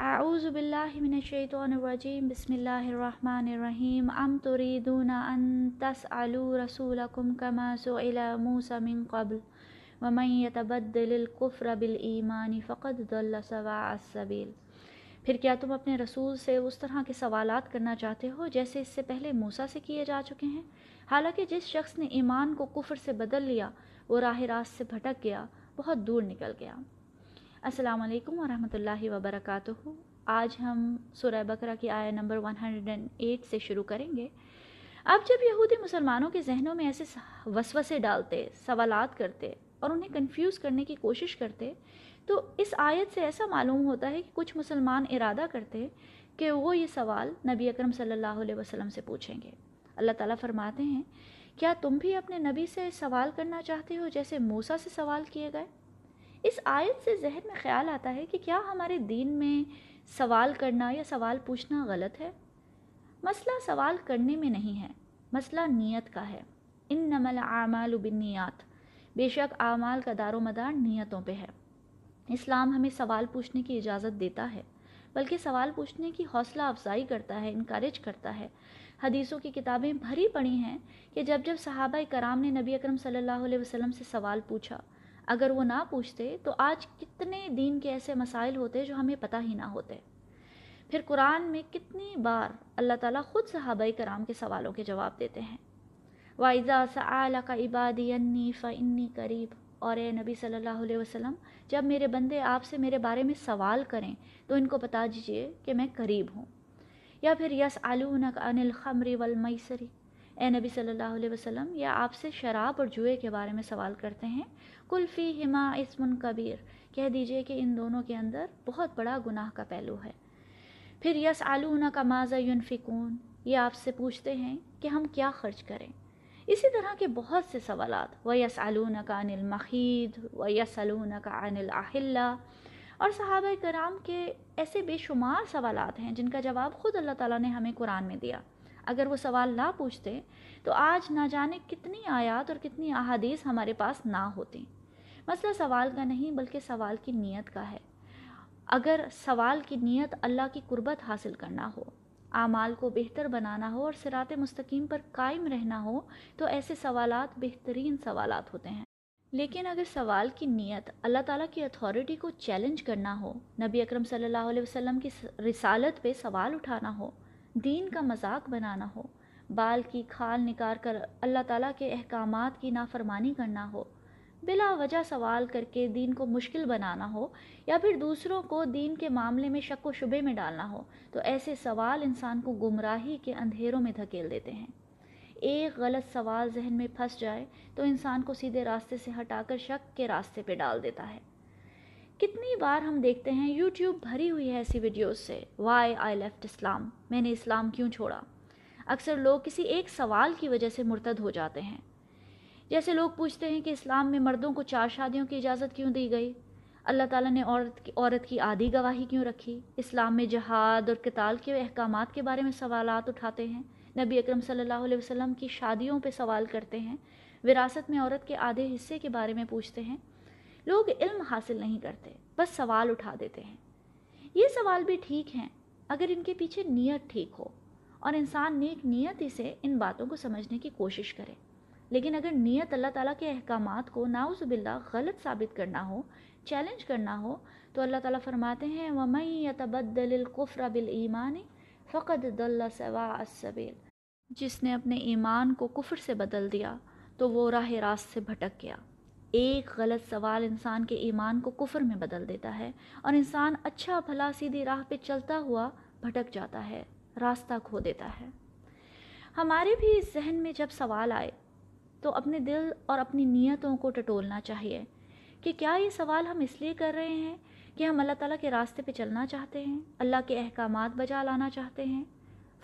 اعوذ باللہ من الشیطان الرجیم، بسم اللہ الرحمن الرحیم، ام تریدون ان تسألوا رسولکم کما سئل موسى من قبل ومن يتبدل الكفر بالایمان فقد ضل سواء السبیل۔ پھر کیا تم اپنے رسول سے اس طرح کے سوالات کرنا چاہتے ہو جیسے اس سے پہلے موسیٰ سے کیے جا چکے ہیں؟ حالانکہ جس شخص نے ایمان کو کفر سے بدل لیا، وہ راہ راست سے بھٹک گیا، بہت دور نکل گیا۔ السلام علیکم ورحمۃ اللہ وبرکاتہ۔ آج ہم سورہ بقرہ کی آیا نمبر 108 سے شروع کریں گے۔ اب جب یہودی مسلمانوں کے ذہنوں میں ایسے وسوسے ڈالتے، سوالات کرتے اور انہیں کنفیوز کرنے کی کوشش کرتے، تو اس آیت سے ایسا معلوم ہوتا ہے کہ کچھ مسلمان ارادہ کرتے کہ وہ یہ سوال نبی اکرم صلی اللہ علیہ وسلم سے پوچھیں گے۔ اللہ تعالیٰ فرماتے ہیں، کیا تم بھی اپنے نبی سے سوال کرنا چاہتے ہو جیسے موسیٰ سے سوال کیے گئے؟ اس آیت سے ذہن میں خیال آتا ہے کہ کیا ہمارے دین میں سوال کرنا یا سوال پوچھنا غلط ہے؟ مسئلہ سوال کرنے میں نہیں ہے، مسئلہ نیت کا ہے۔ ان نمل اعمال و بنیات بے شک اعمال کا دار و مدار نیتوں پہ ہے۔ اسلام ہمیں سوال پوچھنے کی اجازت دیتا ہے، بلکہ سوال پوچھنے کی حوصلہ افزائی کرتا ہے انکریج کرتا ہے۔ حدیثوں کی کتابیں بھری پڑی ہیں کہ جب جب صحابہ کرام نے نبی اکرم صلی اللہ علیہ وسلم سے سوال پوچھا اگر وہ نہ پوچھتے تو آج کتنے دین کے ایسے مسائل ہوتے جو ہمیں پتہ ہی نہ ہوتے۔ پھر قرآن میں کتنی بار اللہ تعالیٰ خود صحابہ کرام کے سوالوں کے جواب دیتے ہیں۔ وائزہ سعلیٰ کا عبادی انی فنی قریب اور اے نبی صلی اللہ علیہ وسلم، جب میرے بندے آپ سے میرے بارے میں سوال کریں تو ان کو بتا دیجیے کہ میں قریب ہوں۔ یا پھر یس آلونک ان الخمری والمیسری اے نبی صلی اللہ علیہ وسلم، یا آپ سے شراب اور جوئے کے بارے میں سوال کرتے ہیں؟ کلفی ہما اسمن کبیر، کہہ دیجیے کہ ان دونوں کے اندر بہت بڑا گناہ کا پہلو ہے۔ پھر یس آلون کا ماضا یونفکون یہ آپ سے پوچھتے ہیں کہ ہم کیا خرچ کریں۔ اسی طرح کے بہت سے سوالات و یس علون کا انل مخید و یس علون کا انل اہل اور صحابہ کرام کے ایسے بے شمار سوالات ہیں جن کا جواب خود اللہ تعالیٰ نے ہمیں قرآن میں دیا۔ اگر وہ سوال نہ پوچھتے تو آج نہ جانے کتنی آیات اور کتنی احادیث ہمارے پاس نہ ہوتی مسئلہ سوال کا نہیں بلکہ سوال کی نیت کا ہے۔ اگر سوال کی نیت اللہ کی قربت حاصل کرنا ہو، اعمال کو بہتر بنانا ہو اور سرات مستقیم پر قائم رہنا ہو، تو ایسے سوالات بہترین سوالات ہوتے ہیں۔ لیکن اگر سوال کی نیت اللہ تعالیٰ کی اتھارٹی کو چیلنج کرنا ہو، نبی اکرم صلی اللہ علیہ وسلم کی رسالت پہ سوال اٹھانا ہو دین کا مذاق بنانا ہو، بال کی کھال نکار کر اللہ تعالیٰ کے احکامات کی نافرمانی کرنا ہو، بلا وجہ سوال کر کے دین کو مشکل بنانا ہو، یا پھر دوسروں کو دین کے معاملے میں شک و شبے میں ڈالنا ہو، تو ایسے سوال انسان کو گمراہی کے اندھیروں میں دھکیل دیتے ہیں۔ ایک غلط سوال ذہن میں پھنس جائے تو انسان کو سیدھے راستے سے ہٹا کر شک کے راستے پہ ڈال دیتا ہے۔ کتنی بار ہم دیکھتے ہیں یوٹیوب بھری ہوئی ہے ایسی ویڈیوز سے وائی آئی لیفٹ اسلام میں نے اسلام کیوں چھوڑا؟ اکثر لوگ کسی ایک سوال کی وجہ سے مرتد ہو جاتے ہیں۔ جیسے لوگ پوچھتے ہیں کہ اسلام میں مردوں کو چار شادیوں کی اجازت کیوں دی گئی؟ اللہ تعالیٰ نے عورت کی عورت کی آدھی گواہی کیوں رکھی؟ اسلام میں جہاد اور کتال کے احکامات کے بارے میں سوالات اٹھاتے ہیں؟ نبی اکرم صلی اللہ علیہ وسلم کی شادیوں پہ سوال کرتے ہیں؟ وراثت میں عورت کے آدھے حصے کے بارے میں پوچھتے ہیں؟ لوگ علم حاصل نہیں کرتے، بس سوال اٹھا دیتے ہیں۔ یہ سوال بھی ٹھیک ہیں اگر ان کے پیچھے نیت ٹھیک ہو اور انسان نیک نیت ہی سے ان باتوں کو سمجھنے کی کوشش کرے۔ لیکن اگر نیت اللہ تعالیٰ کے احکامات کو ناؤز باللہ غلط ثابت کرنا ہو، چیلنج کرنا ہو، تو اللہ تعالیٰ فرماتے ہیں، وَمَن يَتَبَدَّلِ الْقُفْرَ بِالْإِيمَانِ فَقَدْ دَلَّ سَوَاءَ السَّبِيلِ۔ جس نے اپنے ایمان کو کفر سے بدل دیا، تو وہ راہ راست سے بھٹک گیا۔ ایک غلط سوال انسان کے ایمان کو کفر میں بدل دیتا ہے اور انسان اچھا بھلا سیدھی راہ پہ چلتا ہوا بھٹک جاتا ہے، راستہ کھو دیتا ہے۔ ہمارے بھی اس ذہن میں جب سوال آئے تو اپنے دل اور اپنی نیتوں کو ٹٹولنا چاہیے کہ کیا یہ سوال ہم اس لیے کر رہے ہیں کہ ہم اللہ تعالیٰ کے راستے پہ چلنا چاہتے ہیں، اللہ کے احکامات بجا لانا چاہتے ہیں،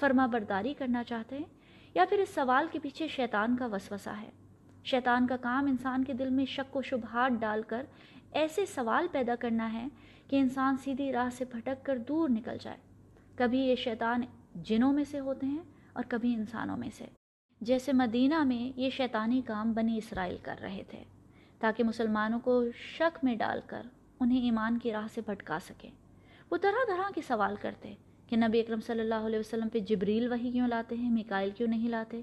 فرما برداری کرنا چاہتے ہیں یا پھر اس سوال کے پیچھے شیطان کا وسوسہ ہے۔ شیطان کا کام انسان کے دل میں شک و شبہات ڈال کر ایسے سوال پیدا کرنا ہے کہ انسان سیدھی راہ سے بھٹک کر دور نکل جائے۔ کبھی یہ شیطان جنوں میں سے ہوتے ہیں اور کبھی انسانوں میں سے۔ جیسے مدینہ میں یہ شیطانی کام بنی اسرائیل کر رہے تھے، تاکہ مسلمانوں کو شک میں ڈال کر انہیں ایمان کی راہ سے بھٹکا سکے۔ وہ طرح طرح کے سوال کرتے کہ نبی اکرم صلی اللہ علیہ وسلم پہ جبریل وہی کیوں لاتے ہیں مکائل کیوں نہیں لاتے؟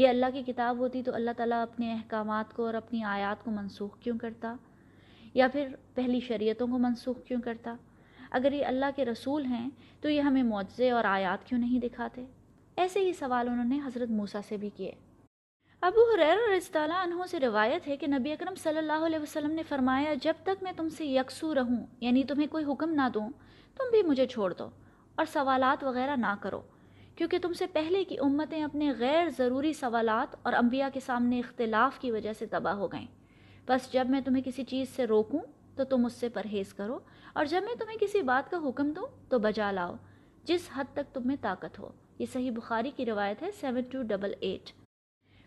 یہ اللہ کی کتاب ہوتی تو اللہ تعالیٰ اپنے احکامات کو اور اپنی آیات کو منسوخ کیوں کرتا؟ یا پھر پہلی شریعتوں کو منسوخ کیوں کرتا؟ اگر یہ اللہ کے رسول ہیں تو یہ ہمیں معجزے اور آیات کیوں نہیں دکھاتے؟ ایسے ہی سوال انہوں نے حضرت موسیٰ سے بھی کیے۔ ابو حریر اور عنہ سے روایت ہے کہ نبی اکرم صلی اللہ علیہ وسلم نے فرمایا، جب تک میں تم سے یکسو رہوں یعنی تمہیں کوئی حکم نہ دوں، تم بھی مجھے چھوڑ دو اور سوالات وغیرہ نہ کرو۔ کیونکہ تم سے پہلے کی امتیں اپنے غیر ضروری سوالات اور انبیاء کے سامنے اختلاف کی وجہ سے تباہ ہو گئیں۔ بس جب میں تمہیں کسی چیز سے روکوں، تو تم اس سے پرہیز کرو، اور جب میں تمہیں کسی بات کا حکم دوں، تو بجا لاؤ، جس حد تک تم میں طاقت ہو۔ یہ صحیح بخاری کی روایت ہے، سیون ٹو ڈبل ایٹ۔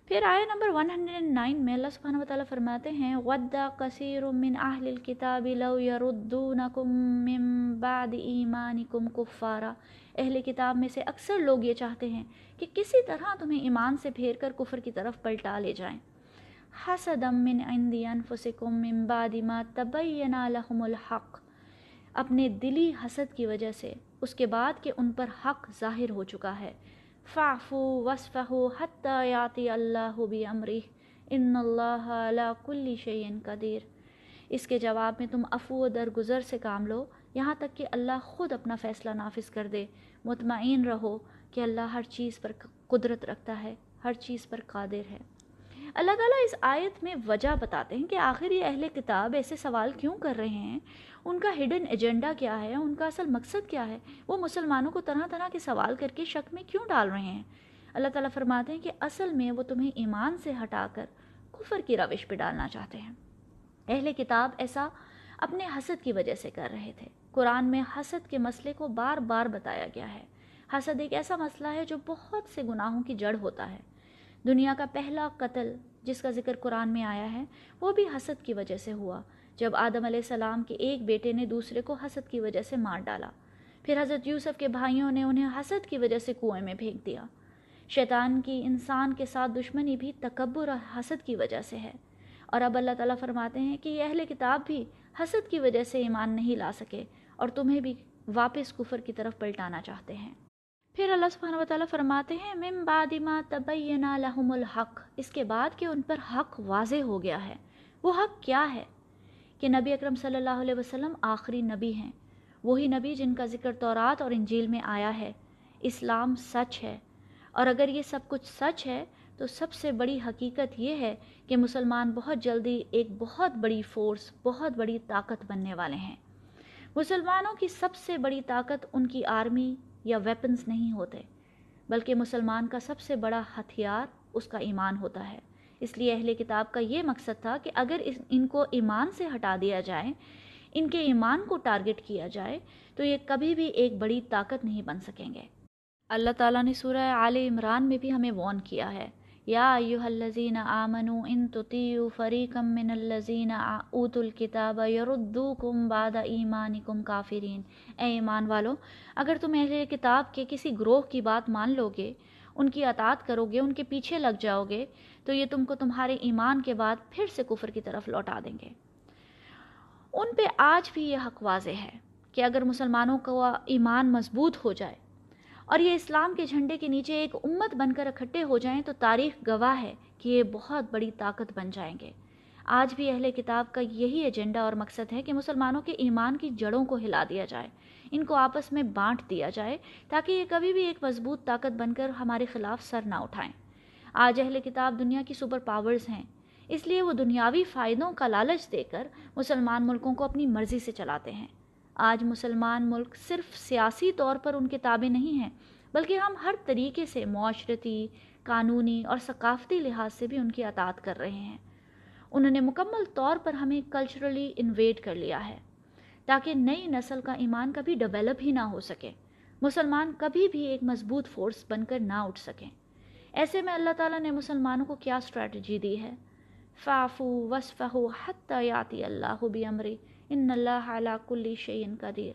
پھر آیا نمبر 109 میں اللہ سبحانہ و تعالیٰ فرماتے ہیں وَدَّا قَسِيرٌ مِّنْ أَهْلِ الْكِتَابِ لَوْ يَرُدُّونَكُم مِّن بَعْدِ إِيمَانِكُمْ كُفَّارًا۔ اہل کتاب میں سے اکثر لوگ یہ چاہتے ہیں کہ کسی طرح تمہیں ایمان سے پھیر کر کفر کی طرف پلٹا لے جائیں۔ حسدم من عندی انفسکم من بعد ما تبین لهم الحق۔ اپنے دلی حسد کی وجہ سے، اس کے بعد کہ ان پر حق ظاہر ہو چکا ہے۔ فعفو وصفہو حتی یاتی اللہ بی امری۔ ان اللہ علا کل شیئن قدیر۔ اس کے جواب میں تم افو و درگزر سے کام لو، یہاں تک کہ اللہ خود اپنا فیصلہ نافذ کر دے۔ مطمئن رہو کہ اللہ ہر چیز پر قدرت رکھتا ہے، ہر چیز پر قادر ہے۔ اللہ تعالیٰ اس آیت میں وجہ بتاتے ہیں کہ آخر یہ اہل کتاب ایسے سوال کیوں کر رہے ہیں؟ ان کا ہڈن ایجنڈا کیا ہے؟ ان کا اصل مقصد کیا ہے؟ وہ مسلمانوں کو طرح طرح کے سوال کر کے شک میں کیوں ڈال رہے ہیں؟ اللہ تعالیٰ فرماتے ہیں کہ اصل میں وہ تمہیں ایمان سے ہٹا کر کفر کی روش پہ ڈالنا چاہتے ہیں۔ اہل کتاب ایسا اپنے حسد کی وجہ سے کر رہے تھے۔ قرآن میں حسد کے مسئلے کو بار بار بتایا گیا ہے۔ حسد ایک ایسا مسئلہ ہے جو بہت سے گناہوں کی جڑ ہوتا ہے۔ دنیا کا پہلا قتل جس کا ذکر قرآن میں آیا ہے، وہ بھی حسد کی وجہ سے ہوا۔ جب آدم علیہ السلام کے ایک بیٹے نے دوسرے کو حسد کی وجہ سے مار ڈالا، پھر حضرت یوسف کے بھائیوں نے انہیں حسد کی وجہ سے کنویں میں پھینک دیا۔ شیطان کی انسان کے ساتھ دشمنی بھی تکبر اور حسد کی وجہ سے ہے۔ اور اب اللہ تعالیٰ فرماتے ہیں کہ یہ اہل کتاب بھی حسد کی وجہ سے ایمان نہیں لا سکے اور تمہیں بھی واپس کفر کی طرف پلٹانا چاہتے ہیں۔ پھر اللہ سبحانہ و تعالیٰ فرماتے ہیں مم بعد ما تبینا لہم الحق۔ اس کے بعد کہ ان پر حق واضح ہو گیا ہے۔ وہ حق کیا ہے؟ کہ نبی اکرم صلی اللہ علیہ وسلم آخری نبی ہیں۔ وہی نبی جن کا ذکر تورات اور انجیل میں آیا ہے۔ اسلام سچ ہے۔ اور اگر یہ سب کچھ سچ ہے، تو سب سے بڑی حقیقت یہ ہے کہ مسلمان بہت جلدی ایک بہت بڑی فورس، بہت بڑی طاقت بننے والے ہیں۔ مسلمانوں کی سب سے بڑی طاقت ان کی آرمی یا ویپنز نہیں ہوتے، بلکہ مسلمان کا سب سے بڑا ہتھیار اس کا ایمان ہوتا ہے۔ اس لیے اہل کتاب کا یہ مقصد تھا کہ اگر ان کو ایمان سے ہٹا دیا جائے، ان کے ایمان کو ٹارگٹ کیا جائے، تو یہ کبھی بھی ایک بڑی طاقت نہیں بن سکیں گے۔ اللہ تعالیٰ نے سورہ عال عمران میں بھی ہمیں وون کیا ہے۔ یا ایوہ الذین آمنوا ان تطیعوا فریقا من الذین اوتوا الكتاب یردوکم بعد ایمانکم کافرین۔ اے ایمان والو، اگر تم اہل کتاب کے کسی گروہ کی بات مان لو گے ان کی اطاعت کرو گے ان کے پیچھے لگ جاؤ گے تو یہ تم کو تمہارے ایمان کے بعد پھر سے کفر کی طرف لوٹا دیں گے۔ ان پہ آج بھی یہ حق واضح ہے کہ اگر مسلمانوں کا ایمان مضبوط ہو جائے اور یہ اسلام کے جھنڈے کے نیچے ایک امت بن کر اکٹھے ہو جائیں تو تاریخ گواہ ہے کہ یہ بہت بڑی طاقت بن جائیں گے۔ آج بھی اہل کتاب کا یہی ایجنڈا اور مقصد ہے کہ مسلمانوں کے ایمان کی جڑوں کو ہلا دیا جائے، ان کو آپس میں بانٹ دیا جائے تاکہ یہ کبھی بھی ایک مضبوط طاقت بن کر ہمارے خلاف سر نہ اٹھائیں۔ آج اہل کتاب دنیا کی سپر پاورز ہیں، اس لیے وہ دنیاوی فائدوں کا لالچ دے کر مسلمان ملکوں کو اپنی مرضی سے چلاتے ہیں۔ آج مسلمان ملک صرف سیاسی طور پر ان کے تابع نہیں ہیں، بلکہ ہم ہر طریقے سے معاشرتی، قانونی اور ثقافتی لحاظ سے بھی ان کی اطاعت کر رہے ہیں۔ انہوں نے مکمل طور پر ہمیں کلچرلی انویٹ کر لیا ہے، تاکہ نئی نسل کا ایمان کبھی ڈیولپ ہی نہ ہو سکے، مسلمان کبھی بھی ایک مضبوط فورس بن کر نہ اٹھ سکیں۔ ایسے میں اللہ تعالیٰ نے مسلمانوں کو کیا اسٹریٹجی دی ہے؟ فافو وصفہ حتی یاتی اللہ بھی امری ان اللہ علا کلی شعین قدیر۔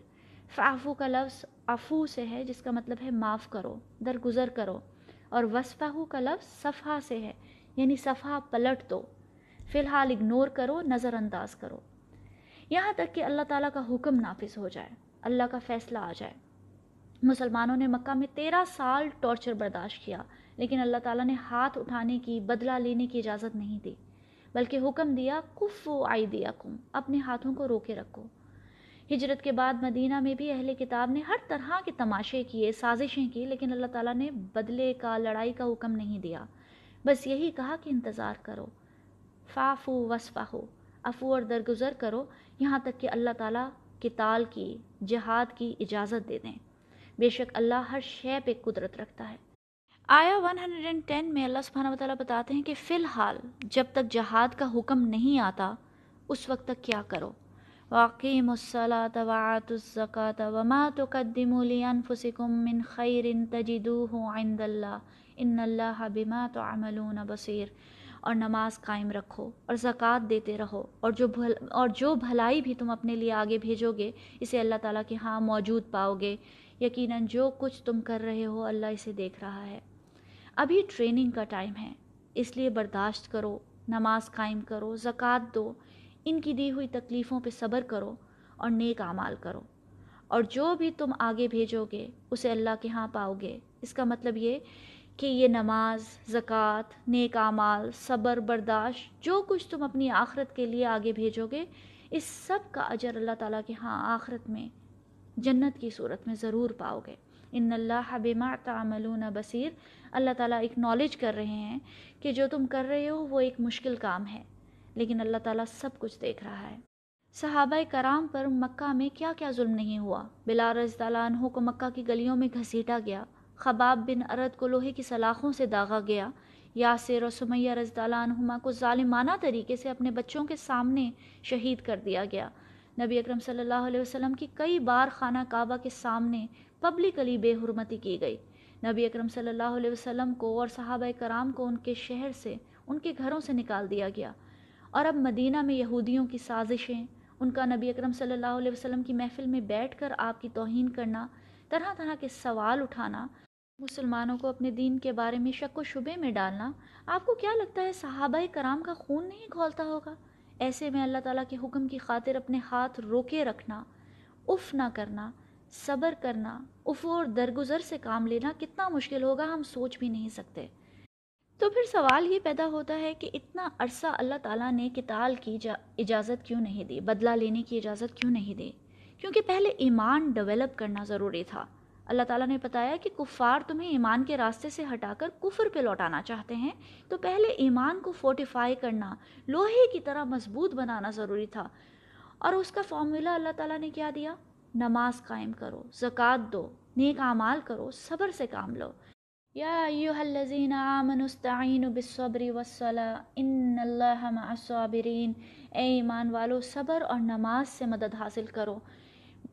فعفو کا لفظ افو سے ہے، جس کا مطلب ہے معاف کرو، درگزر کرو، اور وصفہ کا لفظ صفحہ سے ہے یعنی صفحہ پلٹ دو۔ فی الحال اگنور کرو نظر انداز کرو۔ یہاں تک کہ اللہ تعالیٰ کا حکم نافذ ہو جائے، اللہ کا فیصلہ آ جائے۔ مسلمانوں نے مکہ میں تیرہ سال ٹارچر برداشت کیا، لیکن اللہ تعالیٰ نے ہاتھ اٹھانے کی، بدلہ لینے کی اجازت نہیں دی۔ بلکہ حکم دیا کف و آئی دیا کم اپنے ہاتھوں کو روکے رکھو۔ ہجرت کے بعد مدینہ میں بھی اہل کتاب نے ہر طرح کے تماشے کیے، سازشیں کی، لیکن اللہ تعالیٰ نے بدلے کا، لڑائی کا حکم نہیں دیا۔ بس یہی کہا کہ انتظار کرو۔ فافو وصفہ ہو افو اور درگزر کرو۔ یہاں تک کہ اللہ تعالیٰ کتال کی، جہاد کی اجازت دے دیں۔ بے شک اللہ ہر شے پہ قدرت رکھتا ہے۔ آیا 110 میں اللہ سبحانہ وتعالی بتاتے ہیں کہ فی الحال جب تک جہاد کا حکم نہیں آتا، اس وقت تک کیا کرو؟ واقعی الصلاة وعات الزکاة وما تقدموا لانفسکم من خیر تجدوه عند اللہ ان اللہ بما تعملون بصیر اور نماز قائم رکھو اور زکوٰۃ دیتے رہو۔ اور جو بھل اور جو بھلائی بھی تم اپنے لیے آگے بھیجو گے اسے اللہ تعالیٰ کے ہاں موجود پاؤ گے یقیناً جو کچھ تم کر رہے ہو، اللہ اسے دیکھ رہا ہے۔ ابھی ٹریننگ کا ٹائم ہے، اس لیے برداشت کرو، نماز قائم کرو، زکوٰۃ دو، ان کی دی ہوئی تکلیفوں پہ صبر کرو اور نیک اعمال کرو۔ اور جو بھی تم آگے بھیجو گے، اسے اللہ کے ہاں پاؤ گے۔ اس کا مطلب یہ کہ یہ نماز، زکوٰۃ، نیک اعمال، صبر، برداشت، جو کچھ تم اپنی آخرت کے لیے آگے بھیجو گے، اس سب کا اجر اللہ تعالیٰ کے ہاں آخرت میں، جنت کی صورت میں ضرور پاؤ گے۔ ان اللہ بما تعملون بصیر۔ اللہ تعالیٰ اکنالج کر رہے ہیں کہ جو تم کر رہے ہو وہ ایک مشکل کام ہے، لیکن اللہ تعالیٰ سب کچھ دیکھ رہا ہے۔ صحابہ کرام پر مکہ میں کیا کیا ظلم نہیں ہوا؟ بلا رضی اللہ عنہ کو مکہ کی گلیوں میں گھسیٹا گیا۔ خباب بن ارد کو لوہے کی سلاخوں سے داغا گیا۔ یاسر و سمیہ رضی اللہ عنہما کو ظالمانہ طریقے سے اپنے بچوں کے سامنے شہید کر دیا گیا۔ نبی اکرم صلی اللہ علیہ وسلم کی کئی بار خانہ کعبہ کے سامنے پبلکلی بے حرمتی کی گئی۔ نبی اکرم صلی اللہ علیہ وسلم کو اور صحابہ کرام کو ان کے شہر سے، ان کے گھروں سے نکال دیا گیا۔ اور اب مدینہ میں یہودیوں کی سازشیں، ان کا نبی اکرم صلی اللہ علیہ وسلم کی محفل میں بیٹھ کر آپ کی توہین کرنا، طرح طرح کے سوال اٹھانا، مسلمانوں کو اپنے دین کے بارے میں شک و شبے میں ڈالنا، آپ کو کیا لگتا ہے صحابہ کرام کا خون نہیں کھولتا ہوگا؟ ایسے میں اللہ تعالیٰ کے حکم کی خاطر اپنے ہاتھ روکے رکھنا، اف نہ کرنا صبر کرنا افو اور درگزر سے کام لینا کتنا مشکل ہوگا ہم سوچ بھی نہیں سکتے۔ تو پھر سوال یہ پیدا ہوتا ہے کہ اتنا عرصہ اللہ تعالیٰ نے کتال کی اجازت کیوں نہیں دی؟ بدلہ لینے کی اجازت کیوں نہیں دی؟ کیونکہ پہلے ایمان ڈیولپ کرنا ضروری تھا۔ اللہ تعالیٰ نے بتایا کہ کفار تمہیں ایمان کے راستے سے ہٹا کر کفر پہ لوٹانا چاہتے ہیں۔ تو پہلے ایمان کو فورٹیفائی کرنا، لوہے کی طرح مضبوط بنانا ضروری تھا۔ اور اس کا فارمولا اللہ تعالیٰ نے کیا دیا؟ نماز قائم کرو، زکوٰۃ دو، نیک اعمال کرو، صبر سے کام لو۔ یا ایوہ الذین آمنوا استعینوا بالصبر والصلاة ان اللہ مع الصابرین۔ اے ایمان والو، صبر اور نماز سے مدد حاصل کرو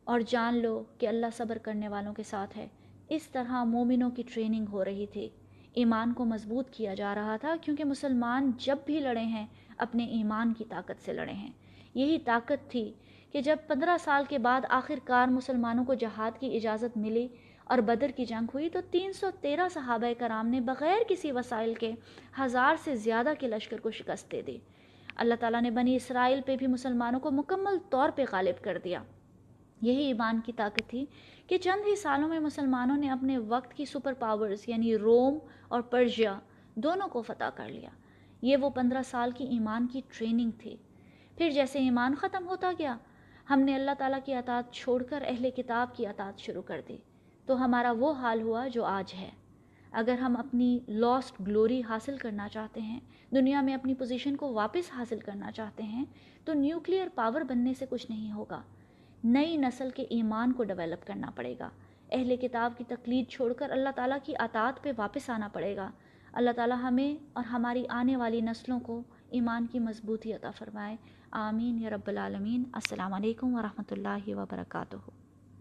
اور جان لو کہ اللہ صبر کرنے والوں کے ساتھ ہے۔ اس طرح مومنوں کی ٹریننگ ہو رہی تھی۔ ایمان کو مضبوط کیا جا رہا تھا کیونکہ مسلمان جب بھی لڑے ہیں، اپنے ایمان کی طاقت سے لڑے ہیں۔ یہی طاقت تھی کہ جب پندرہ سال کے بعد آخر کار مسلمانوں کو جہاد کی اجازت ملی اور بدر کی جنگ ہوئی، تو تین سو تیرہ صحابہ کرام نے بغیر کسی وسائل کے ہزار سے زیادہ کے لشکر کو شکست دے دی۔ اللہ تعالیٰ نے بنی اسرائیل پہ بھی مسلمانوں کو مکمل طور پہ غالب کر دیا۔ یہی ایمان کی طاقت تھی کہ چند ہی سالوں میں مسلمانوں نے اپنے وقت کی سپر پاورز یعنی روم اور پرجیا دونوں کو فتح کر لیا۔ یہ وہ پندرہ سال کی ایمان کی ٹریننگ تھی۔ پھر جیسے ایمان ختم ہوتا گیا ہم نے اللہ تعالیٰ کی اطاعت چھوڑ کر اہل کتاب کی اطاعت شروع کر دی۔ تو ہمارا وہ حال ہوا جو آج ہے۔ اگر ہم اپنی لاسٹ گلوری حاصل کرنا چاہتے ہیں، دنیا میں اپنی پوزیشن کو واپس حاصل کرنا چاہتے ہیں، تو نیوکلیئر پاور بننے سے کچھ نہیں ہوگا۔ نئی نسل کے ایمان کو ڈیولپ کرنا پڑے گا۔ اہل کتاب کی تقلید چھوڑ کر اللہ تعالیٰ کی اطاعت پہ واپس آنا پڑے گا۔ اللہ تعالیٰ ہمیں اور ہماری آنے والی نسلوں کو ایمان کی مضبوطی عطا فرمائے۔ آمین یا رب العالمین۔ السلام علیکم ورحمۃ اللہ وبرکاتہ۔